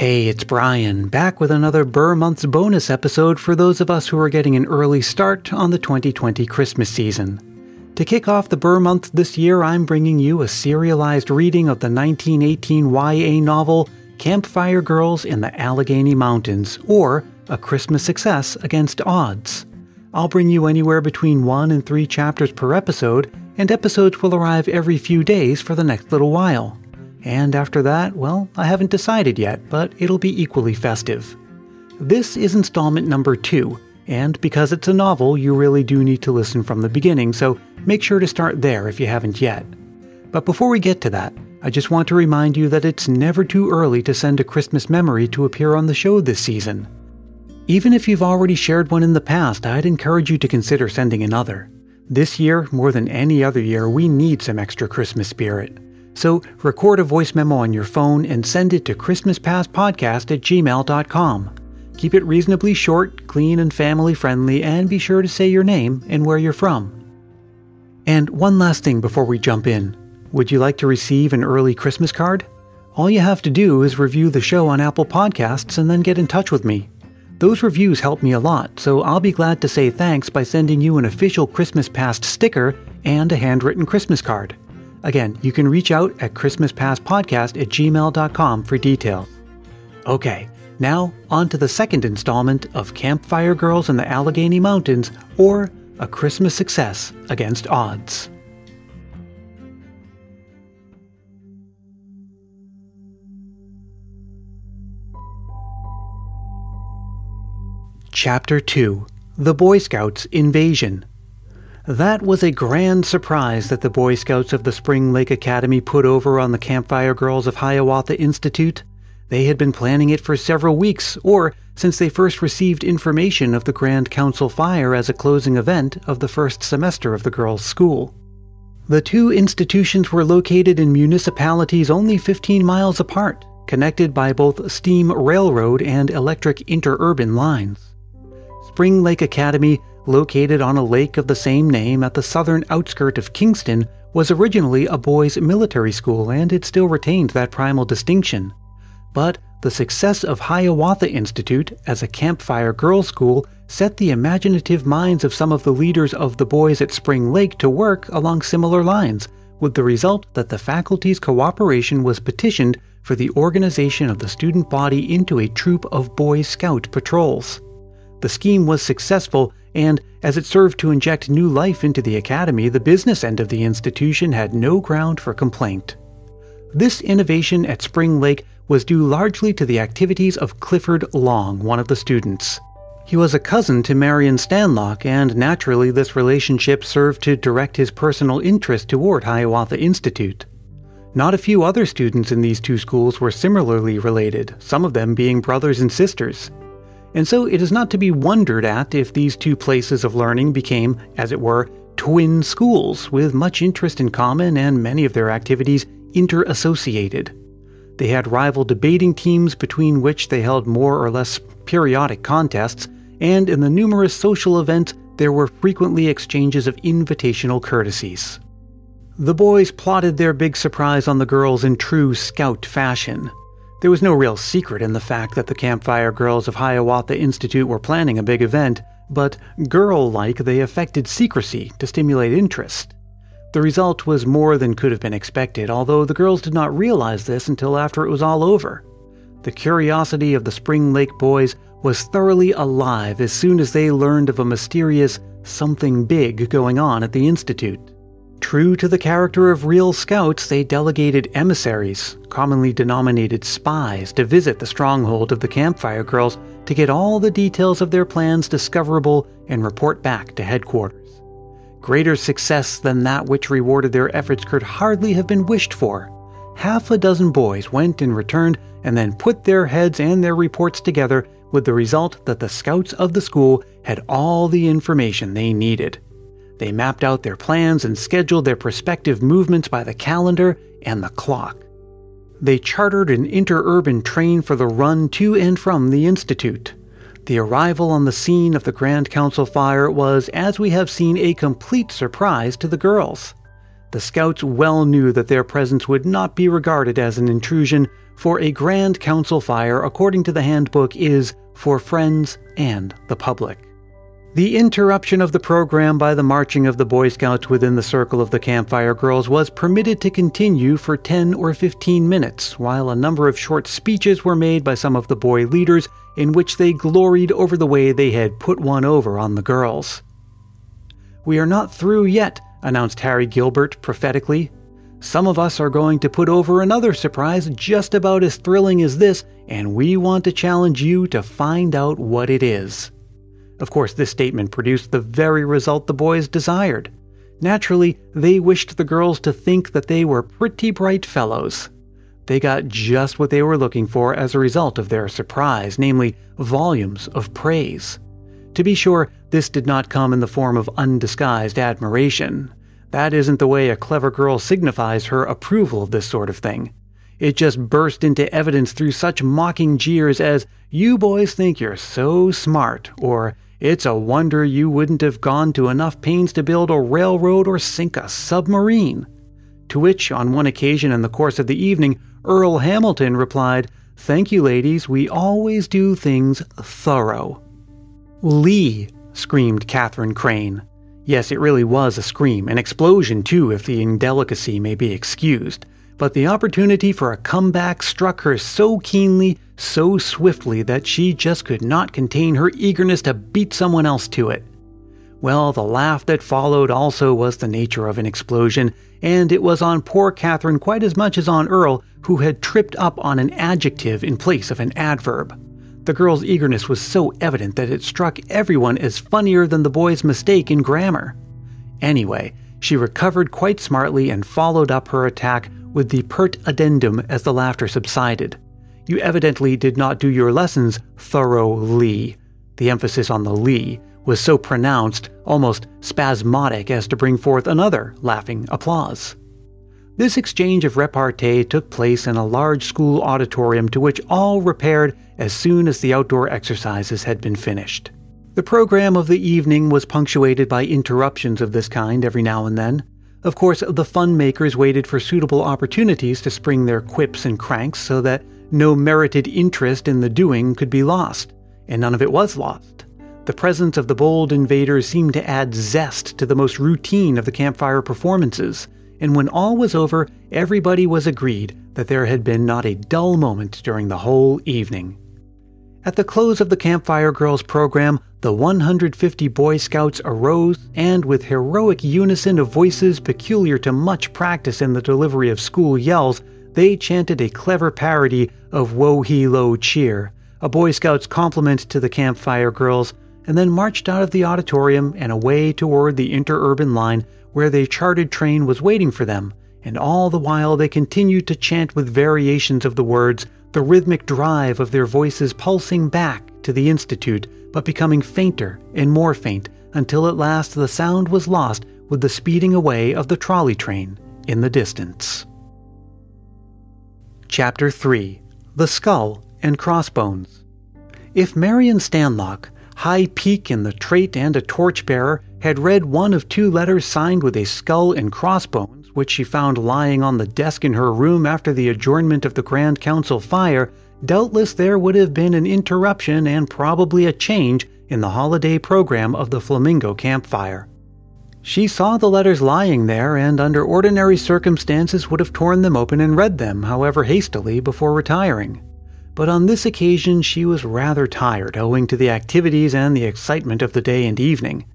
Hey, it's Brian, back with another Ber Month's bonus episode for those of us who are getting an early start on the 2020 Christmas season. To kick off the Ber Month this year, I'm bringing you a serialized reading of the 1918 YA novel Campfire Girls in the Allegheny Mountains, or A Christmas Success Against Odds. I'll bring you anywhere between one and three chapters per episode, and episodes will arrive every few days for the next little while. And after that, well, I haven't decided yet, but it'll be equally festive. This is installment number two, and because it's a novel, you really do need to listen from the beginning, so make sure to start there if you haven't yet. But before we get to that, I just want to remind you that it's never too early to send a Christmas memory to appear on the show this season. Even if you've already shared one in the past, I'd encourage you to consider sending another. This year, more than any other year, we need some extra Christmas spirit. So record a voice memo on your phone and send it to ChristmasPastPodcast at gmail.com. Keep it reasonably short, clean, and family friendly, and be sure to say your name and where you're from. And one last thing before we jump in. Would you like to receive an early Christmas card? All you have to do is review the show on Apple Podcasts and then get in touch with me. Those reviews help me a lot, so I'll be glad to say thanks by sending you an official Christmas Past sticker and a handwritten Christmas card. Again, you can reach out at ChristmasPastPodcast at gmail.com for details. Okay, now on to the second installment of Campfire Girls in the Allegheny Mountains or A Christmas Success Against Odds. Chapter 2 The Boy Scouts Invasion that was a grand surprise that the Boy Scouts of the Spring Lake Academy put over on the Campfire Girls of Hiawatha Institute. They had been planning it for several weeks, or since they first received information of the Grand Council Fire as a closing event of the first semester of the girls' school. The two institutions were located in municipalities only 15 miles apart, connected by both steam railroad and electric interurban lines. Spring Lake Academy located on a lake of the same name at the southern outskirt of Kingston, was originally a boys' military school and it still retained that primal distinction. But the success of Hiawatha Institute as a campfire girls' school set the imaginative minds of some of the leaders of the boys at Spring Lake to work along similar lines, with the result that the faculty's cooperation was petitioned for the organization of the student body into a troop of Boy Scout patrols. The scheme was successful, and as it served to inject new life into the academy, the business end of the institution had no ground for complaint. This innovation at Spring Lake was due largely to the activities of Clifford Long, one of the students. He was a cousin to Marion Stanlock, and naturally, this relationship served to direct his personal interest toward Hiawatha Institute. Not a few other students in these two schools were similarly related, some of them being brothers and sisters and so it is not to be wondered at if these two places of learning became, as it were, twin schools with much interest in common and many of their activities interassociated. They had rival debating teams between which they held more or less periodic contests, and in the numerous social events, there were frequently exchanges of invitational courtesies. The boys plotted their big surprise on the girls in true scout fashion. There was no real secret in the fact that the Campfire Girls of Hiawatha Institute were planning a big event, but girl like, they affected secrecy to stimulate interest. The result was more than could have been expected, although the girls did not realize this until after it was all over. The curiosity of the Spring Lake boys was thoroughly alive as soon as they learned of a mysterious something big going on at the Institute. True to the character of real scouts, they delegated emissaries, commonly denominated spies, to visit the stronghold of the Campfire Girls to get all the details of their plans discoverable and report back to headquarters. Greater success than that which rewarded their efforts could hardly have been wished for. Half a dozen boys went and returned and then put their heads and their reports together with the result that the scouts of the school had all the information they needed. They mapped out their plans and scheduled their prospective movements by the calendar and the clock. They chartered an interurban train for the run to and from the Institute. The arrival on the scene of the Grand Council fire was, as we have seen, a complete surprise to the girls. The scouts well knew that their presence would not be regarded as an intrusion, for a Grand Council fire, according to the handbook, is for friends and the public. The interruption of the program by the marching of the Boy Scouts within the circle of the Campfire Girls was permitted to continue for 10 or 15 minutes, while a number of short speeches were made by some of the boy leaders in which they gloried over the way they had put one over on the girls. We are not through yet, announced Harry Gilbert prophetically. Some of us are going to put over another surprise just about as thrilling as this, and we want to challenge you to find out what it is. Of course, this statement produced the very result the boys desired. Naturally, they wished the girls to think that they were pretty bright fellows. They got just what they were looking for as a result of their surprise, namely, volumes of praise. To be sure, this did not come in the form of undisguised admiration. That isn't the way a clever girl signifies her approval of this sort of thing. It just burst into evidence through such mocking jeers as, You boys think you're so smart, or it's a wonder you wouldn't have gone to enough pains to build a railroad or sink a submarine. To which, on one occasion in the course of the evening, Earl Hamilton replied, Thank you, ladies, we always do things thorough. Lee, screamed Catherine Crane. Yes, it really was a scream, an explosion too, if the indelicacy may be excused. But the opportunity for a comeback struck her so keenly so swiftly that she just could not contain her eagerness to beat someone else to it. Well, the laugh that followed also was the nature of an explosion, and it was on poor Catherine quite as much as on Earl, who had tripped up on an adjective in place of an adverb. The girl's eagerness was so evident that it struck everyone as funnier than the boy's mistake in grammar. Anyway, she recovered quite smartly and followed up her attack with the pert addendum as the laughter subsided. You evidently did not do your lessons thoroughly. The emphasis on the Lee was so pronounced, almost spasmodic, as to bring forth another laughing applause. This exchange of repartee took place in a large school auditorium to which all repaired as soon as the outdoor exercises had been finished. The program of the evening was punctuated by interruptions of this kind every now and then. Of course, the fun makers waited for suitable opportunities to spring their quips and cranks so that no merited interest in the doing could be lost, and none of it was lost. The presence of the bold invaders seemed to add zest to the most routine of the campfire performances, and when all was over, everybody was agreed that there had been not a dull moment during the whole evening. At the close of the Campfire Girls program, the 150 Boy Scouts arose and, with heroic unison of voices peculiar to much practice in the delivery of school yells, they chanted a clever parody of Wohelo Cheer, a Boy Scout's compliment to the campfire girls, and then marched out of the auditorium and away toward the interurban line where the chartered train was waiting for them, and all the while they continued to chant with variations of the words, the rhythmic drive of their voices pulsing back to the Institute, but becoming fainter and more faint until at last the sound was lost with the speeding away of the trolley train in the distance. Chapter 3 The Skull and Crossbones. If Marion Stanlock, High Peak in the Trait and a torchbearer, had read one of two letters signed with a skull and crossbones, which she found lying on the desk in her room after the adjournment of the Grand Council fire, doubtless there would have been an interruption and probably a change in the holiday program of the Flamingo campfire. She saw the letters lying there and under ordinary circumstances would have torn them open and read them, however hastily, before retiring. But on this occasion she was rather tired owing to the activities and the excitement of the day and evening.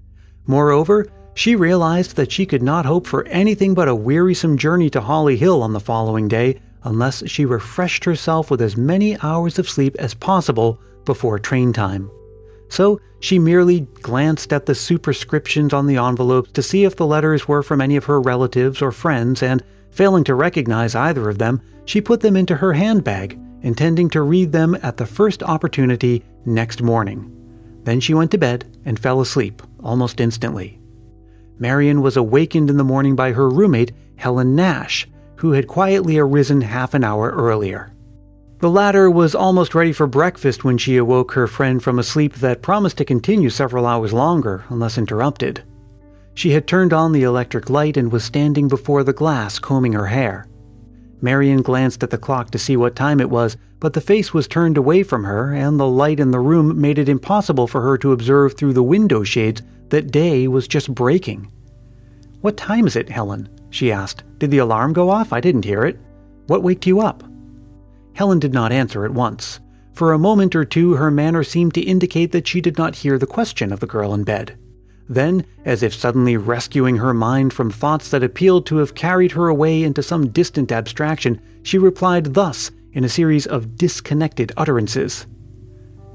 Moreover, she realized that she could not hope for anything but a wearisome journey to Holly Hill on the following day unless she refreshed herself with as many hours of sleep as possible before train time so she merely glanced at the superscriptions on the envelopes to see if the letters were from any of her relatives or friends, and failing to recognize either of them, she put them into her handbag, intending to read them at the first opportunity next morning. Then she went to bed and fell asleep almost instantly. Marion was awakened in the morning by her roommate, Helen Nash, who had quietly arisen half an hour earlier. The latter was almost ready for breakfast when she awoke her friend from a sleep that promised to continue several hours longer unless interrupted. She had turned on the electric light and was standing before the glass combing her hair. Marion glanced at the clock to see what time it was, but the face was turned away from her, and the light in the room made it impossible for her to observe through the window shades that day was just breaking. What time is it, Helen? she asked. Did the alarm go off? I didn't hear it. What waked you up? Helen did not answer at once. For a moment or two, her manner seemed to indicate that she did not hear the question of the girl in bed. Then, as if suddenly rescuing her mind from thoughts that appealed to have carried her away into some distant abstraction, she replied thus in a series of disconnected utterances.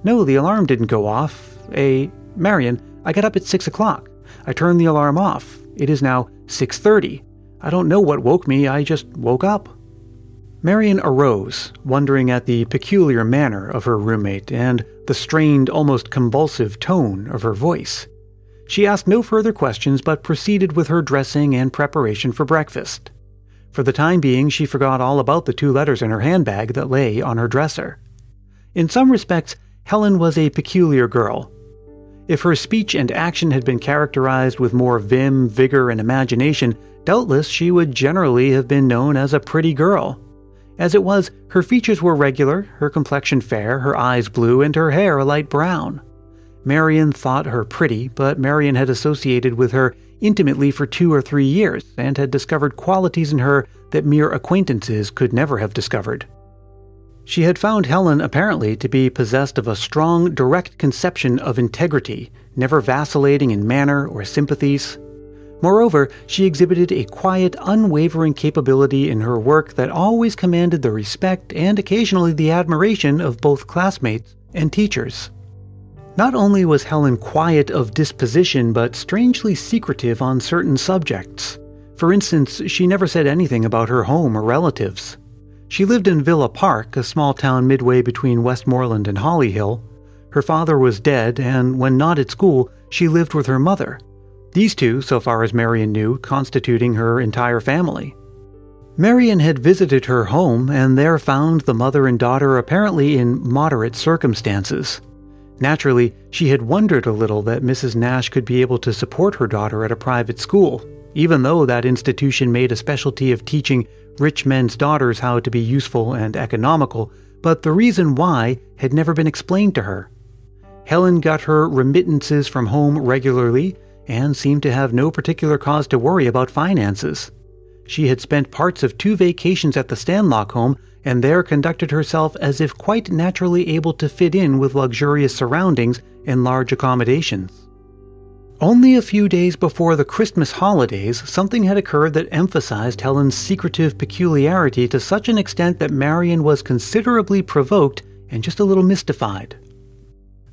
No, the alarm didn't go off. A. Marion, I got up at six o'clock. I turned the alarm off. It is now 6:30. I don't know what woke me, I just woke up. Marion arose, wondering at the peculiar manner of her roommate and the strained, almost convulsive tone of her voice. She asked no further questions but proceeded with her dressing and preparation for breakfast. For the time being, she forgot all about the two letters in her handbag that lay on her dresser. In some respects, Helen was a peculiar girl. If her speech and action had been characterized with more vim, vigor, and imagination, doubtless she would generally have been known as a pretty girl. As it was, her features were regular, her complexion fair, her eyes blue, and her hair a light brown. Marion thought her pretty, but Marion had associated with her intimately for two or three years and had discovered qualities in her that mere acquaintances could never have discovered. She had found Helen apparently to be possessed of a strong, direct conception of integrity, never vacillating in manner or sympathies. Moreover, she exhibited a quiet, unwavering capability in her work that always commanded the respect and occasionally the admiration of both classmates and teachers. Not only was Helen quiet of disposition, but strangely secretive on certain subjects. For instance, she never said anything about her home or relatives. She lived in Villa Park, a small town midway between Westmoreland and Holly Hill. Her father was dead, and when not at school, she lived with her mother. These two, so far as Marion knew, constituting her entire family. Marion had visited her home and there found the mother and daughter apparently in moderate circumstances. Naturally, she had wondered a little that Mrs. Nash could be able to support her daughter at a private school, even though that institution made a specialty of teaching rich men's daughters how to be useful and economical, but the reason why had never been explained to her. Helen got her remittances from home regularly and seemed to have no particular cause to worry about finances. She had spent parts of two vacations at the Stanlock home and there conducted herself as if quite naturally able to fit in with luxurious surroundings and large accommodations. Only a few days before the Christmas holidays, something had occurred that emphasized Helen's secretive peculiarity to such an extent that Marion was considerably provoked and just a little mystified.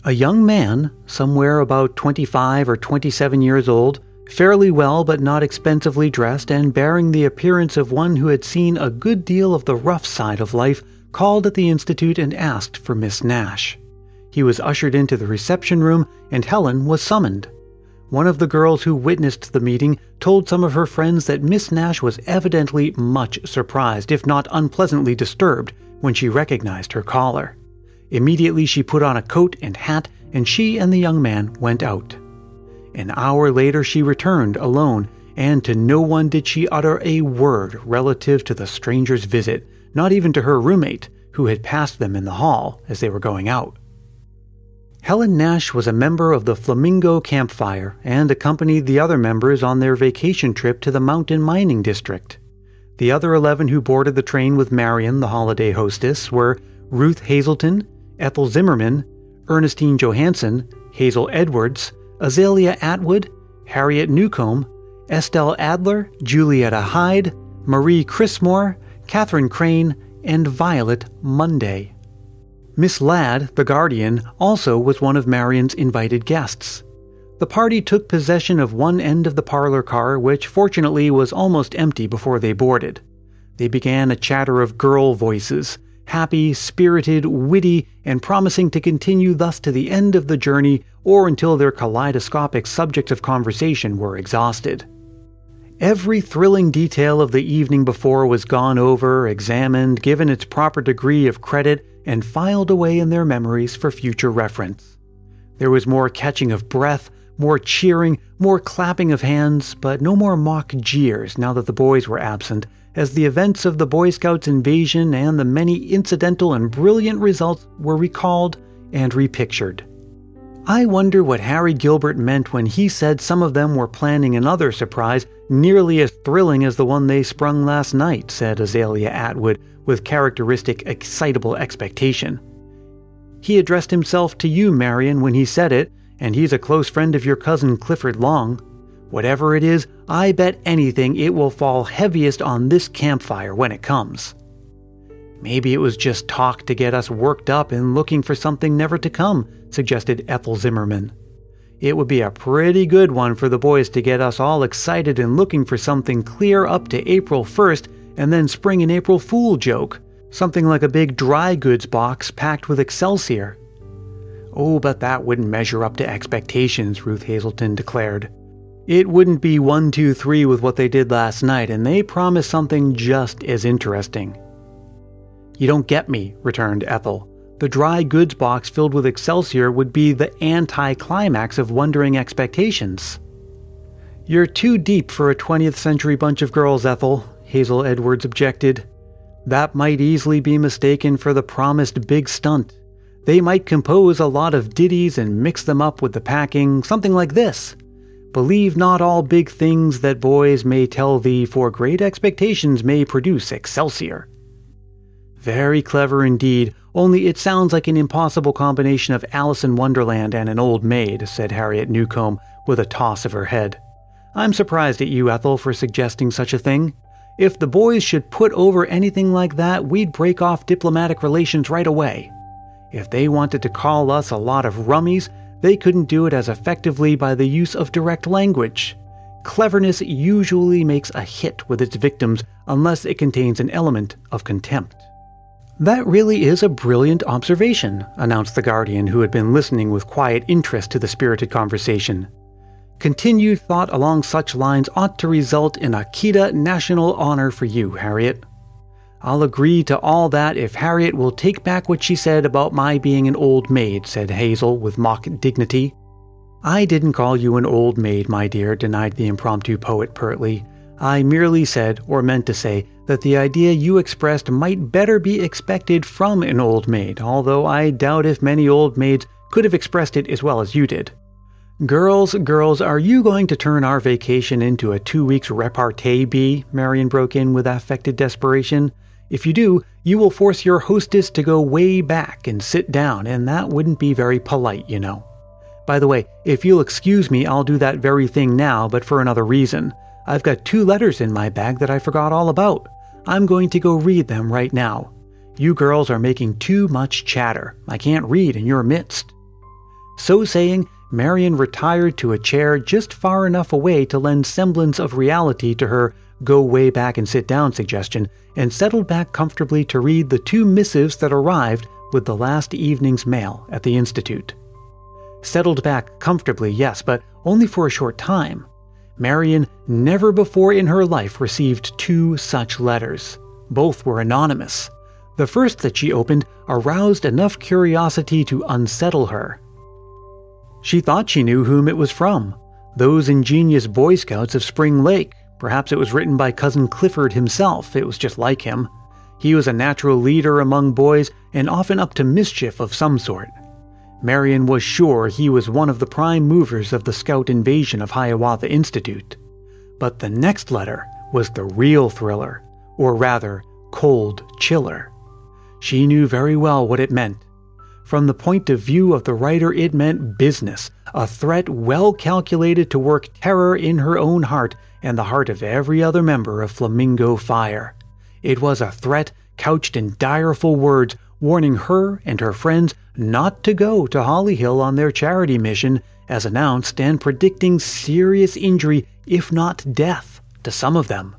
A young man, somewhere about 25 or 27 years old, fairly well but not expensively dressed and bearing the appearance of one who had seen a good deal of the rough side of life, called at the Institute and asked for Miss Nash. He was ushered into the reception room, and Helen was summoned. One of the girls who witnessed the meeting told some of her friends that Miss Nash was evidently much surprised, if not unpleasantly disturbed, when she recognized her caller. Immediately she put on a coat and hat, and she and the young man went out. An hour later, she returned alone, and to no one did she utter a word relative to the stranger's visit, not even to her roommate, who had passed them in the hall as they were going out. Helen Nash was a member of the Flamingo Campfire and accompanied the other members on their vacation trip to the mountain mining district. The other 11 who boarded the train with Marion, the holiday hostess, were Ruth Hazelton, Ethel Zimmerman, Ernestine Johansson, Hazel Edwards, Azalea Atwood, Harriet Newcomb, Estelle Adler, Julietta Hyde, Marie Chrismore, Catherine Crane, and Violet Monday. Miss Ladd, the guardian, also was one of Marion's invited guests. The party took possession of one end of the parlor car, which fortunately was almost empty before they boarded. They began a chatter of girl voices, happy, spirited, witty, and promising to continue thus to the end of the journey or until their kaleidoscopic subjects of conversation were exhausted. Every thrilling detail of the evening before was gone over, examined, given its proper degree of credit, and filed away in their memories for future reference. There was more catching of breath, more cheering, more clapping of hands, but no more mock jeers now that the boys were absent, as the events of the Boy Scouts invasion and the many incidental and brilliant results were recalled and repictured. I wonder what Harry Gilbert meant when he said some of them were planning another surprise nearly as thrilling as the one they sprung last night, said Azalea Atwood with characteristic excitable expectation. He addressed himself to you, Marion, when he said it, and he's a close friend of your cousin Clifford Long. Whatever it is, I bet anything it will fall heaviest on this campfire when it comes. Maybe it was just talk to get us worked up and looking for something never to come, suggested Ethel Zimmerman. It would be a pretty good one for the boys to get us all excited and looking for something clear up to April 1st and then spring an April Fool joke. Something like a big dry goods box packed with Excelsior. Oh, but that wouldn't measure up to expectations, Ruth Hazelton declared. It wouldn't be one, two, three with what they did last night, and they promised something just as interesting. You don't get me, returned Ethel. The dry goods box filled with Excelsior would be the anti-climax of wondering expectations. You're too deep for a 20th century bunch of girls, Ethel, Hazel Edwards objected. That might easily be mistaken for the promised big stunt. They might compose a lot of ditties and mix them up with the packing, something like this. Believe not all big things that boys may tell thee, for great expectations may produce Excelsior. Very clever indeed, only it sounds like an impossible combination of Alice in Wonderland and an old maid, said Harriet Newcomb with a toss of her head. I'm surprised at you, Ethel, for suggesting such a thing. If the boys should put over anything like that, we'd break off diplomatic relations right away. If they wanted to call us a lot of rummies, they couldn't do it as effectively by the use of direct language. Cleverness usually makes a hit with its victims unless it contains an element of contempt. That really is a brilliant observation, announced the Guardian, who had been listening with quiet interest to the spirited conversation. Continued thought along such lines ought to result in a Kida National Honor for you, Harriet. I'll agree to all that if Harriet will take back what she said about my being an old maid, said Hazel with mock dignity. I didn't call you an old maid, my dear, denied the impromptu poet pertly. I merely said, or meant to say, that the idea you expressed might better be expected from an old maid, although I doubt if many old maids could have expressed it as well as you did. Girls, girls, are you going to turn our vacation into a two weeks repartee bee? Marion broke in with affected desperation. If you do, you will force your hostess to go way back and sit down, and that wouldn't be very polite, you know. By the way, if you'll excuse me, I'll do that very thing now, but for another reason. I've got two letters in my bag that I forgot all about. I'm going to go read them right now. You girls are making too much chatter. I can't read in your midst. So saying, Marion retired to a chair just far enough away to lend semblance of reality to her go way back and sit down suggestion, and settled back comfortably to read the two missives that arrived with the last evening's mail at the Institute. Settled back comfortably, yes, but only for a short time. Marion never before in her life received two such letters. Both were anonymous. The first that she opened aroused enough curiosity to unsettle her. She thought she knew whom it was from those ingenious Boy Scouts of Spring Lake. Perhaps it was written by Cousin Clifford himself, it was just like him. He was a natural leader among boys and often up to mischief of some sort. Marion was sure he was one of the prime movers of the scout invasion of Hiawatha Institute. But the next letter was the real thriller, or rather, cold chiller. She knew very well what it meant. From the point of view of the writer, it meant business, a threat well calculated to work terror in her own heart and the heart of every other member of Flamingo Fire. It was a threat couched in direful words warning her and her friends not to go to Holly Hill on their charity mission, as announced, and predicting serious injury, if not death, to some of them.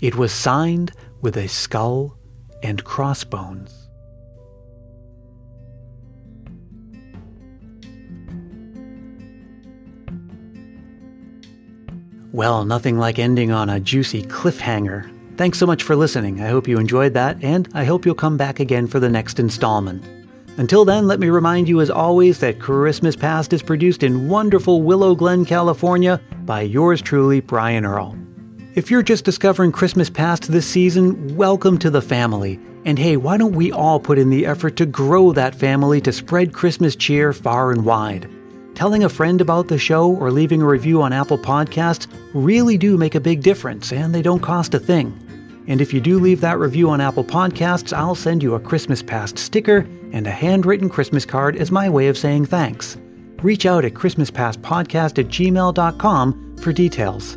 It was signed with a skull and crossbones. Well, nothing like ending on a juicy cliffhanger. Thanks so much for listening. I hope you enjoyed that, and I hope you'll come back again for the next installment. Until then, let me remind you as always that Christmas Past is produced in wonderful Willow Glen, California by yours truly, Brian Earl. If you're just discovering Christmas Past this season, welcome to the family. And hey, why don't we all put in the effort to grow that family to spread Christmas cheer far and wide? Telling a friend about the show or leaving a review on Apple Podcasts really do make a big difference, and they don't cost a thing. And if you do leave that review on Apple Podcasts, I'll send you a Christmas Past sticker and a handwritten Christmas card as my way of saying thanks. Reach out at ChristmasPastPodcast at gmail.com for details.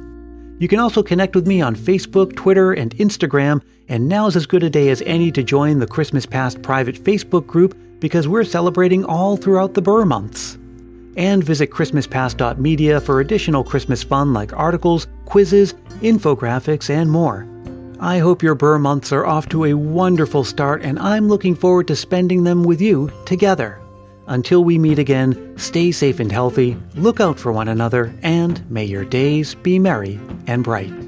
You can also connect with me on Facebook, Twitter, and Instagram, and now's as good a day as any to join the Christmas Past private Facebook group because we're celebrating all throughout the Ber months. And visit ChristmasPast.media for additional Christmas fun like articles, quizzes, infographics, and more. I hope your Ber months are off to a wonderful start, and I'm looking forward to spending them with you together. Until we meet again, stay safe and healthy, look out for one another, and may your days be merry and bright.